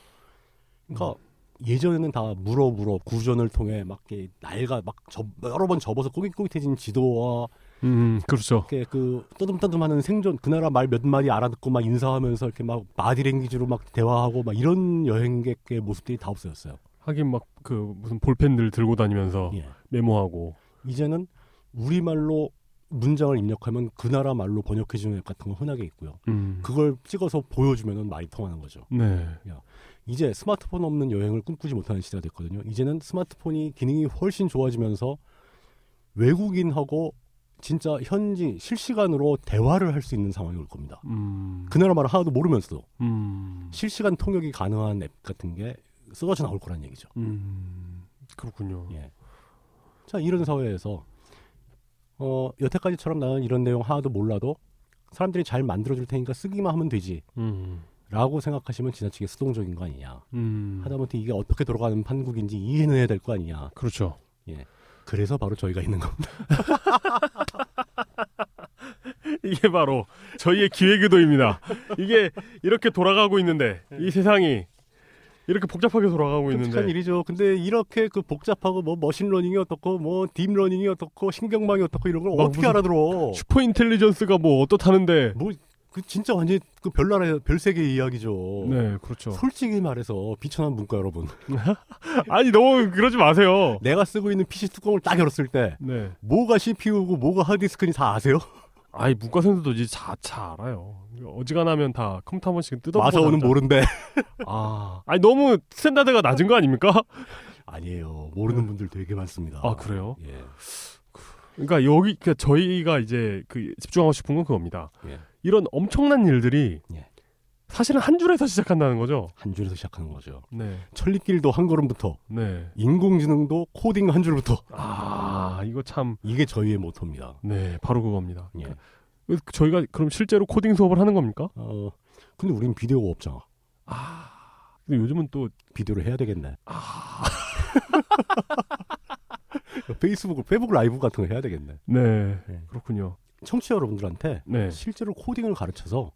S2: 그러니까
S1: 음.
S2: 예전에는 다 물어 물어 구전을 통해 막 이렇게 날가 막 접, 여러 번 접어서 꼬깃꼬깃해진 지도와
S1: 음, 그렇죠.
S2: 이렇게 그 떠듬떠듬하는 생존 그 나라 말 몇 마디 알아듣고 막 인사하면서 이렇게 막 바디랭귀지로 막 대화하고 막 이런 여행객의 모습들이 다 없어졌어요.
S1: 하긴 막 그 무슨 볼펜들 들고 다니면서
S2: 예.
S1: 메모하고.
S2: 이제는 우리 말로 문장을 입력하면 그 나라 말로 번역해주는 앱 같은 거 흔하게 있고요.
S1: 음.
S2: 그걸 찍어서 보여주면 말이 통하는 거죠.
S1: 네.
S2: 이제 스마트폰 없는 여행을 꿈꾸지 못하는 시대가 됐거든요. 이제는 스마트폰이 기능이 훨씬 좋아지면서 외국인하고 진짜 현지 실시간으로 대화를 할 수 있는 상황이 올 겁니다.
S1: 음.
S2: 그 나라 말을 하나도 모르면서도
S1: 음.
S2: 실시간 통역이 가능한 앱 같은 게 쏟아져 나올 거란 얘기죠.
S1: 음. 그렇군요.
S2: 예. 자 이런 사회에서 어 여태까지처럼 나는 이런 내용 하나도 몰라도 사람들이 잘 만들어줄 테니까 쓰기만 하면 되지
S1: 음.
S2: 라고 생각하시면 지나치게 수동적인 거 아니냐.
S1: 음.
S2: 하다못해 이게 어떻게 돌아가는 판국인지 이해는 해야 될 거 아니냐.
S1: 그렇죠.
S2: 그래서 바로 저희가 있는 겁니다.
S1: 이게 바로 저희의 기획의도입니다. 이게 이렇게 돌아가고 있는데 이 세상이 이렇게 복잡하게 돌아가고 있는데.
S2: 일이죠. 근데 이렇게 그 복잡하고 뭐 머신러닝이 어떻고 뭐 딥러닝이 어떻고 신경망이 어떻고 이런
S1: 걸막
S2: 어떻게 알아들어?
S1: super intelligence가 뭐 어떻다는데.
S2: 뭐 그 진짜 완전 그 별나라 별세계 이야기죠
S1: 네 그렇죠.
S2: 솔직히 말해서 비천한 문과 여러분
S1: 아니 너무 그러지 마세요.
S2: 내가 쓰고 있는 PC 뚜껑을 딱 열었을 때
S1: 네.
S2: 뭐가 CPU고 뭐가 하드디스크인지 다 아세요?
S1: 아이 문과생들도 이제 차차 알아요. 어지간하면 다 컴퓨터 한 번씩 뜯어보고 나오잖아.
S2: 모른대.
S1: 아, 아니 너무 standard가 낮은 거 아닙니까?
S2: 아니에요. 모르는 분들 되게 많습니다.
S1: 아 그래요?
S2: 예.
S1: 그러니까 여기 그러니까 저희가 이제 그 집중하고 싶은 건 그겁니다.
S2: 예.
S1: 이런 엄청난 일들이
S2: 예.
S1: 사실은 한 줄에서 시작한다는 거죠.
S2: 한 줄에서 시작하는 거죠.
S1: 네,
S2: 천리길도 한 걸음부터
S1: 네.
S2: 인공지능도 코딩 한 줄부터
S1: 아 이거 참
S2: 이게 저희의 모토입니다.
S1: 네, 바로 그겁니다.
S2: 예.
S1: 그- 저희가 그럼 실제로 코딩 수업을 하는 겁니까?
S2: 어 근데 우린 비디오가 없잖아.
S1: 아, 근데 요즘은 또
S2: 비디오를 해야 되겠네.
S1: 아,
S2: 페이스북, 페이북 라이브 같은 거 해야 되겠네.
S1: 네,
S2: 네.
S1: 그렇군요.
S2: 청취자 여러분들한테
S1: 네,
S2: 실제로 코딩을 가르쳐서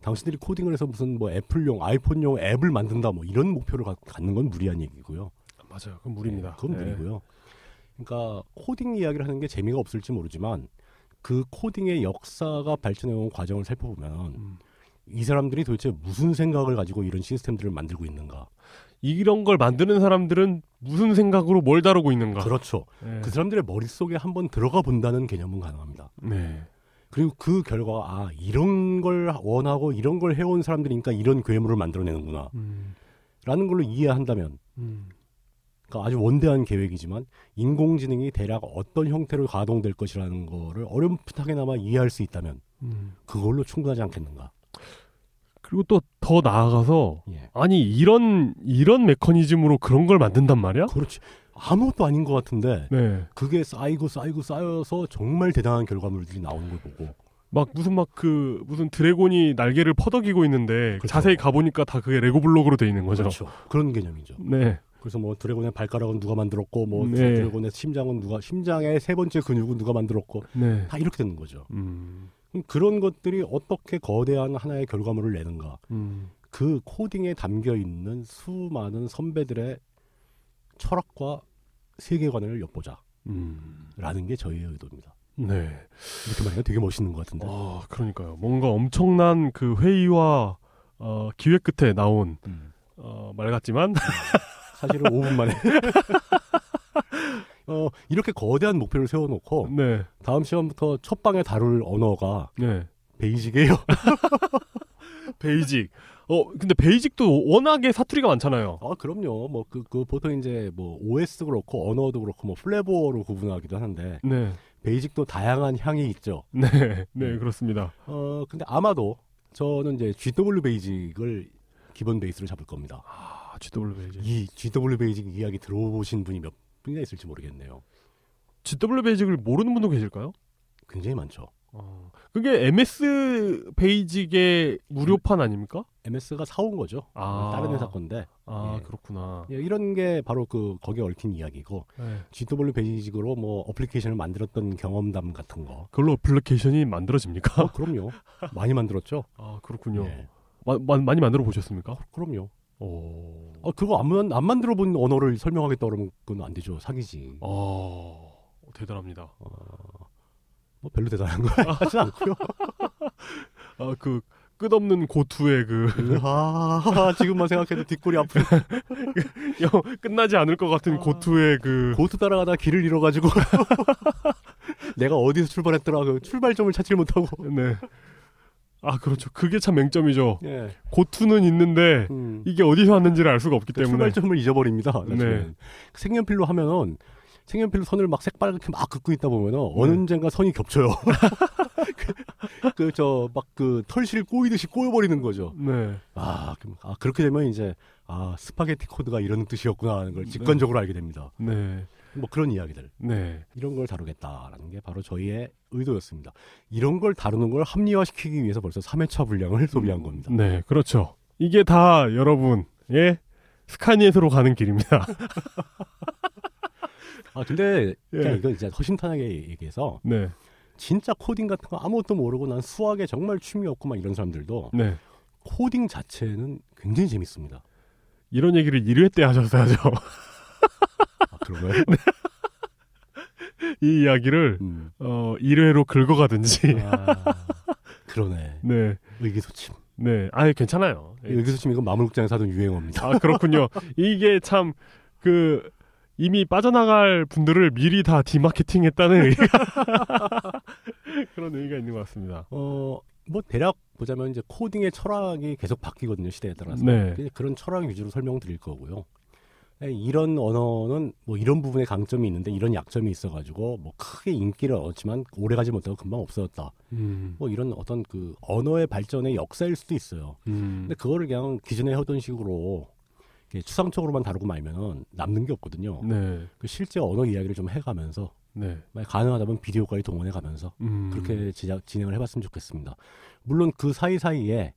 S2: 당신들이 코딩을 해서 무슨 뭐 애플용, 아이폰용 앱을 만든다 뭐 이런 목표를 가- 갖는 건 무리한 얘기고요.
S1: 맞아요. 그건 무리입니다.
S2: 네, 그건
S1: 네.
S2: 무리고요. 그러니까 코딩 이야기를 하는 게 재미가 없을지 모르지만 그 코딩의 역사가 발전해온 과정을 살펴보면
S1: 음.
S2: 이 사람들이 도대체 무슨 생각을 가지고 이런 시스템들을 만들고 있는가?
S1: 이런 걸 만드는 사람들은 무슨 생각으로 뭘 다루고 있는가?
S2: 그렇죠.
S1: 네.
S2: 그 사람들의 머릿속에 한번 들어가 본다는 개념은 가능합니다.
S1: 네.
S2: 그리고 그 결과가 아 이런 걸 원하고 이런 걸 해온 사람들이니까 이런 괴물을 만들어내는구나
S1: 음,
S2: 라는 걸로 이해한다면
S1: 음,
S2: 그러니까 아주 원대한 계획이지만 인공지능이 대략 어떤 형태로 가동될 것이라는 거를 어렴풋하게나마 이해할 수 있다면
S1: 음.
S2: 그걸로 충분하지 않겠는가?
S1: 그리고 또 더 나아가서
S2: 예.
S1: 아니 이런 이런 메커니즘으로 그런 걸 만든단 말이야?
S2: 그렇지. 아무것도 아닌 것 같은데
S1: 네.
S2: 그게 쌓이고 쌓이고 쌓여서 정말 대단한 결과물들이 나오는 걸 보고
S1: 막 무슨 막 그 무슨 드래곤이 날개를 퍼덕이고 있는데
S2: 그렇죠.
S1: 자세히 가보니까 다 그게 레고 블록으로 돼 있는 거죠.
S2: 그렇죠. 그런 개념이죠.
S1: 네.
S2: 그래서 뭐 드래곤의 발가락은 누가 만들었고 뭐
S1: 네.
S2: 드래곤의 심장은 누가 심장의 세 번째 근육은 누가 만들었고
S1: 네.
S2: 다 이렇게 되는 거죠.
S1: 음.
S2: 그런 것들이 어떻게 거대한 하나의 결과물을 내는가?
S1: 음.
S2: 그 코딩에 담겨 있는 수많은 선배들의 철학과 세계관을 엿보자라는
S1: 음.
S2: 게 저희의 의도입니다.
S1: 네.
S2: 이렇게 말하니까 되게 멋있는 것 같은데.
S1: 아, 그러니까요. 뭔가 엄청난 그 회의와 어, 기획 끝에 나온
S2: 음.
S1: 어, 말 같지만
S2: 사실은 5분 만에. 어, 이렇게 거대한 목표를 세워놓고
S1: 네.
S2: 다음 시간부터 첫 방에 다룰 언어가
S1: 네.
S2: BASIC이에요.
S1: BASIC. 어, 근데 BASIC도 워낙에 사투리가 많잖아요.
S2: 아, 그럼요. 뭐, 그, 그, 보통 이제 뭐, OS도 그렇고, 언어도 그렇고, 뭐, flavor로 구분하기도 하는데,
S1: 네.
S2: BASIC도 다양한 향이 있죠.
S1: 네. 네, 그렇습니다.
S2: 어, 근데 아마도 저는 이제 GW BASIC을 기본 베이스로 잡을 겁니다.
S1: 아, GW BASIC. 이
S2: GW BASIC 이야기 들어보신 분이 몇 분이나 있을지 모르겠네요.
S1: GW BASIC을 모르는 분도 계실까요?
S2: 굉장히 많죠.
S1: 어, 그게 MS BASIC의 무료판 아닙니까?
S2: MS가 사온 거죠.
S1: 아.
S2: 다른 회사 건데
S1: 아,
S2: 예.
S1: 그렇구나.
S2: 예, 이런 게 바로 그 거기에 얽힌 이야기고
S1: 네.
S2: GW BASIC으로 뭐 어플리케이션을 만들었던 경험담 같은 거.
S1: 그걸로 어플리케이션이 만들어집니까?
S2: 어, 그럼요. 많이 만들었죠.
S1: 아, 그렇군요.
S2: 예.
S1: 마, 마- 많이 만들어 보셨습니까?
S2: 그럼요.
S1: 오.
S2: 어, 그거 안, 만- 안 만들어 본 언어를 설명하겠다 그러면 그건 안 되죠. 사기지.
S1: 어, 대단합니다.
S2: 뭐 별로 대단한 거 하진 않고요.
S1: 아, 그 끝없는 고투의 그
S2: 아, 지금만 생각해도 뒷골이 아프.
S1: 영- 끝나지 않을 것 같은
S2: 아.
S1: 고투의 그
S2: 고트 따라가다 길을 잃어가지고 내가 어디서 출발했더라 그 출발점을 찾지 못하고.
S1: 네. 아, 그렇죠. 그게 참 맹점이죠.
S2: 예.
S1: GOTO는 있는데
S2: 음.
S1: 이게 어디서 왔는지를 알 수가 없기 때문에
S2: 출발점을 잊어버립니다.
S1: 네.
S2: 네. 색연필로 하면은 색연필로 선을 막 새빨갛게 막 긋고 있다 보면은 어느
S1: 네.
S2: 언젠가 선이 겹쳐요. 그 저막그 털실 꼬이듯이 꼬여버리는 거죠.
S1: 네.
S2: 아, 아 그렇게 되면 이제 아 스파게티 코드가 이런 뜻이었구나 하는 걸 직관적으로 알게 됩니다.
S1: 네.
S2: 뭐 그런 이야기들.
S1: 네.
S2: 이런 걸 다루겠다라는 게 바로 저희의 의도였습니다. 이런 걸 다루는 걸 합리화시키기 위해서 벌써 3회차 분량을 소비한 겁니다.
S1: 네, 그렇죠. 이게 다 여러분, 예? 스카니에서로 가는 길입니다.
S2: 아 근데
S1: 예.
S2: 이거 진짜 허심탄회하게 얘기해서
S1: 네.
S2: 진짜 코딩 같은 거 아무것도 모르고 난 수학에 정말 취미 없고 막 이런 사람들도
S1: 네.
S2: 코딩 자체는 굉장히 재밌습니다.
S1: 이런 얘기를 1회 때 하셨어야죠.
S2: 아, 그런가요?
S1: 이 이야기를
S2: 음.
S1: 어 1회로 긁어가든지.
S2: 아, 그러네.
S1: 네.
S2: 의기소침.
S1: 네. 아예 괜찮아요. 예.
S2: 의기소침 이건 마물국장에서 하던 유행어입니다.
S1: 아, 그렇군요. 이게 참 그 이미 빠져나갈 분들을 미리 다 디마케팅 했다는 의미가 그런 의미가 있는 것 같습니다.
S2: 어, 뭐 대략 보자면 이제 코딩의 철학이 계속 바뀌거든요 시대에 따라서.
S1: 네.
S2: 그런 철학 위주로 설명드릴 거고요. 예, 이런 언어는 뭐 이런 부분에 강점이 있는데 이런 약점이 있어가지고 뭐 크게 인기를 얻었지만 오래가지 못하고 금방 없어졌다.
S1: 음.
S2: 뭐 이런 어떤 그 언어의 발전의 역사일 수도 있어요.
S1: 음.
S2: 근데 그거를 그냥 기존에 하던 식으로 추상적으로만 다루고 말면은 남는 게 없거든요.
S1: 네.
S2: 그 실제 언어 이야기를 좀 해가면서
S1: 네.
S2: 만약 가능하다면 비디오까지 동원해 가면서
S1: 음.
S2: 그렇게 진행을 해봤으면 좋겠습니다. 물론 그 사이 사이에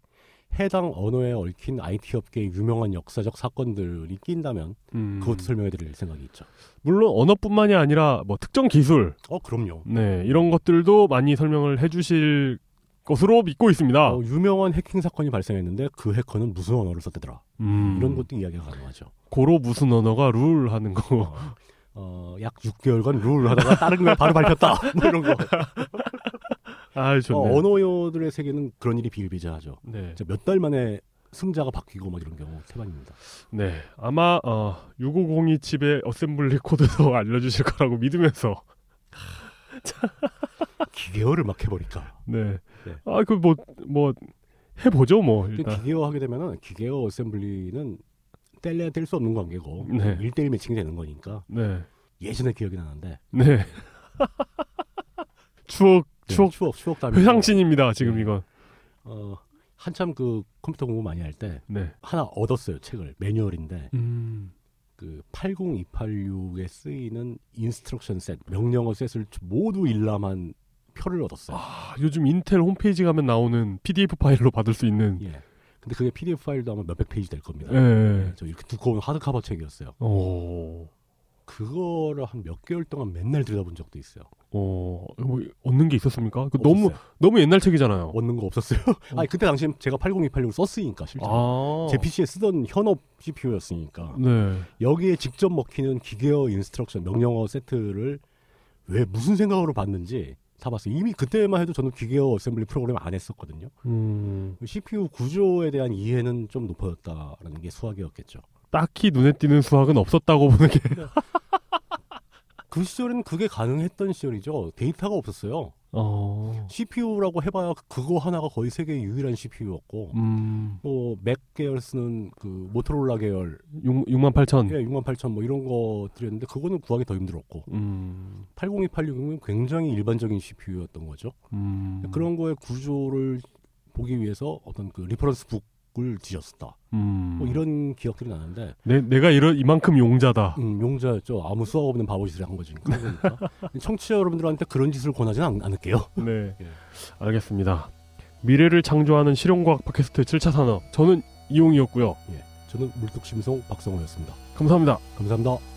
S2: 해당 언어에 얽힌 IT 업계의 유명한 역사적 사건들이 낀다면
S1: 음.
S2: 그것도 설명해 드릴 생각이 있죠.
S1: 물론 언어뿐만이 아니라 뭐 특정 기술,
S2: 어, 그럼요.
S1: 네 이런 것들도 많이 설명을 해 주실 것으로 믿고 있습니다.
S2: 어, 유명한 해킹 사건이 발생했는데 그 해커는 무슨 언어를 썼대더라.
S1: 음.
S2: 이런 것도 이야기가 가능하죠.
S1: 고로 무슨 언어가 룰 하는 거.
S2: 어, 어, 약 6개월간 룰 하다가 다른 걸 바로 바꿨다. 뭐 이런 거.
S1: 아
S2: 어,
S1: 좋네.
S2: 언어들의 세계는 그런 일이 비일비재하죠.
S1: 네.
S2: 몇 달 만에 승자가 바뀌고 막 이런 경우 태반입니다.
S1: 네. 아마 어, 6502 칩의 어셈블리 코드도 알려주실 거라고 믿으면서.
S2: 기계어를 막 해버릴까.
S1: 네.
S2: 네.
S1: 아그 뭐 뭐 해보죠 뭐 일단.
S2: 기계어 하게 되면은 기계어 어셈블리는 뗄래야 뗄 수 없는 관계고
S1: 네.
S2: 일대일 매칭이 되는 거니까
S1: 네.
S2: 예전에 기억이 나는데
S1: 네. 추억
S2: 네,
S1: 추억
S2: 추억 추억 담이
S1: 회상신입니다 지금
S2: 네.
S1: 이건.
S2: 어 한참 그 컴퓨터 공부 많이 할때
S1: 네.
S2: 하나 얻었어요 책을 매뉴얼인데
S1: 음.
S2: 그 80286에 쓰이는 instruction set 명령어 셋을 모두 일람한 표를 얻었어요.
S1: 아, 요즘 인텔 홈페이지 가면 나오는 PDF 파일로 받을 수 있는.
S2: 예. 근데 그게 PDF 파일도 아마 몇백 페이지 될 겁니다.
S1: 예. 예.
S2: 저 이렇게 두꺼운 하드커버 책이었어요.
S1: 오.
S2: 그거를 한 몇 개월 동안 맨날 들여다본 적도 있어요.
S1: 어, 뭐 얻는 게 있었습니까? 그 너무. 너무 옛날 책이잖아요.
S2: 얻는 거 없었어요. 아니 그때 당시 제가 80286을 썼으니까 실제
S1: 아.
S2: 제 PC에 쓰던 현업 CPU였으니까
S1: 네.
S2: 여기에 직접 먹히는 기계어 instruction 명령어 세트를 왜 무슨 생각으로 봤는지 다 봤어요. 이미 그때만 해도 저는 기계어 어셈블리 프로그램 안 했었거든요.
S1: 음.
S2: CPU 구조에 대한 이해는 좀 높아졌다라는 게 수확이었겠죠.
S1: 딱히 눈에 띄는 수학은 없었다고 보는 게.
S2: 그 시절은 그게 가능했던 시절이죠. 데이터가 없었어요.
S1: 어.
S2: CPU라고 해봐야 그거 하나가 거의 세계 유일한 CPU였고,
S1: 음.
S2: 뭐맥 계열 쓰는 그 모토로라 계열
S1: 6, 6만 8천.
S2: 예, 68,000뭐 이런 것들이었는데 그거는 구하기 더 힘들었고
S1: 음.
S2: 80286은 굉장히 일반적인 CPU였던 거죠.
S1: 음.
S2: 그런 거의 구조를 보기 위해서 어떤 그 reference book 을 지었다.
S1: 음.
S2: 뭐 이런 기억들이 나는데
S1: 내, 내가 이런 이만큼 용자다.
S2: 음, 용자였죠. 아무 수학 없는 바보짓을 한 거지. 그러니까 청취자 여러분들한테 그런 짓을 권하지는 않, 않을게요.
S1: 네.
S2: 예.
S1: 알겠습니다. 미래를 창조하는 실용과학 팟캐스트 7차 산업. 저는 이용이었고요.
S2: 저는 물뚝심송 박성호였습니다.
S1: 감사합니다.
S2: 감사합니다.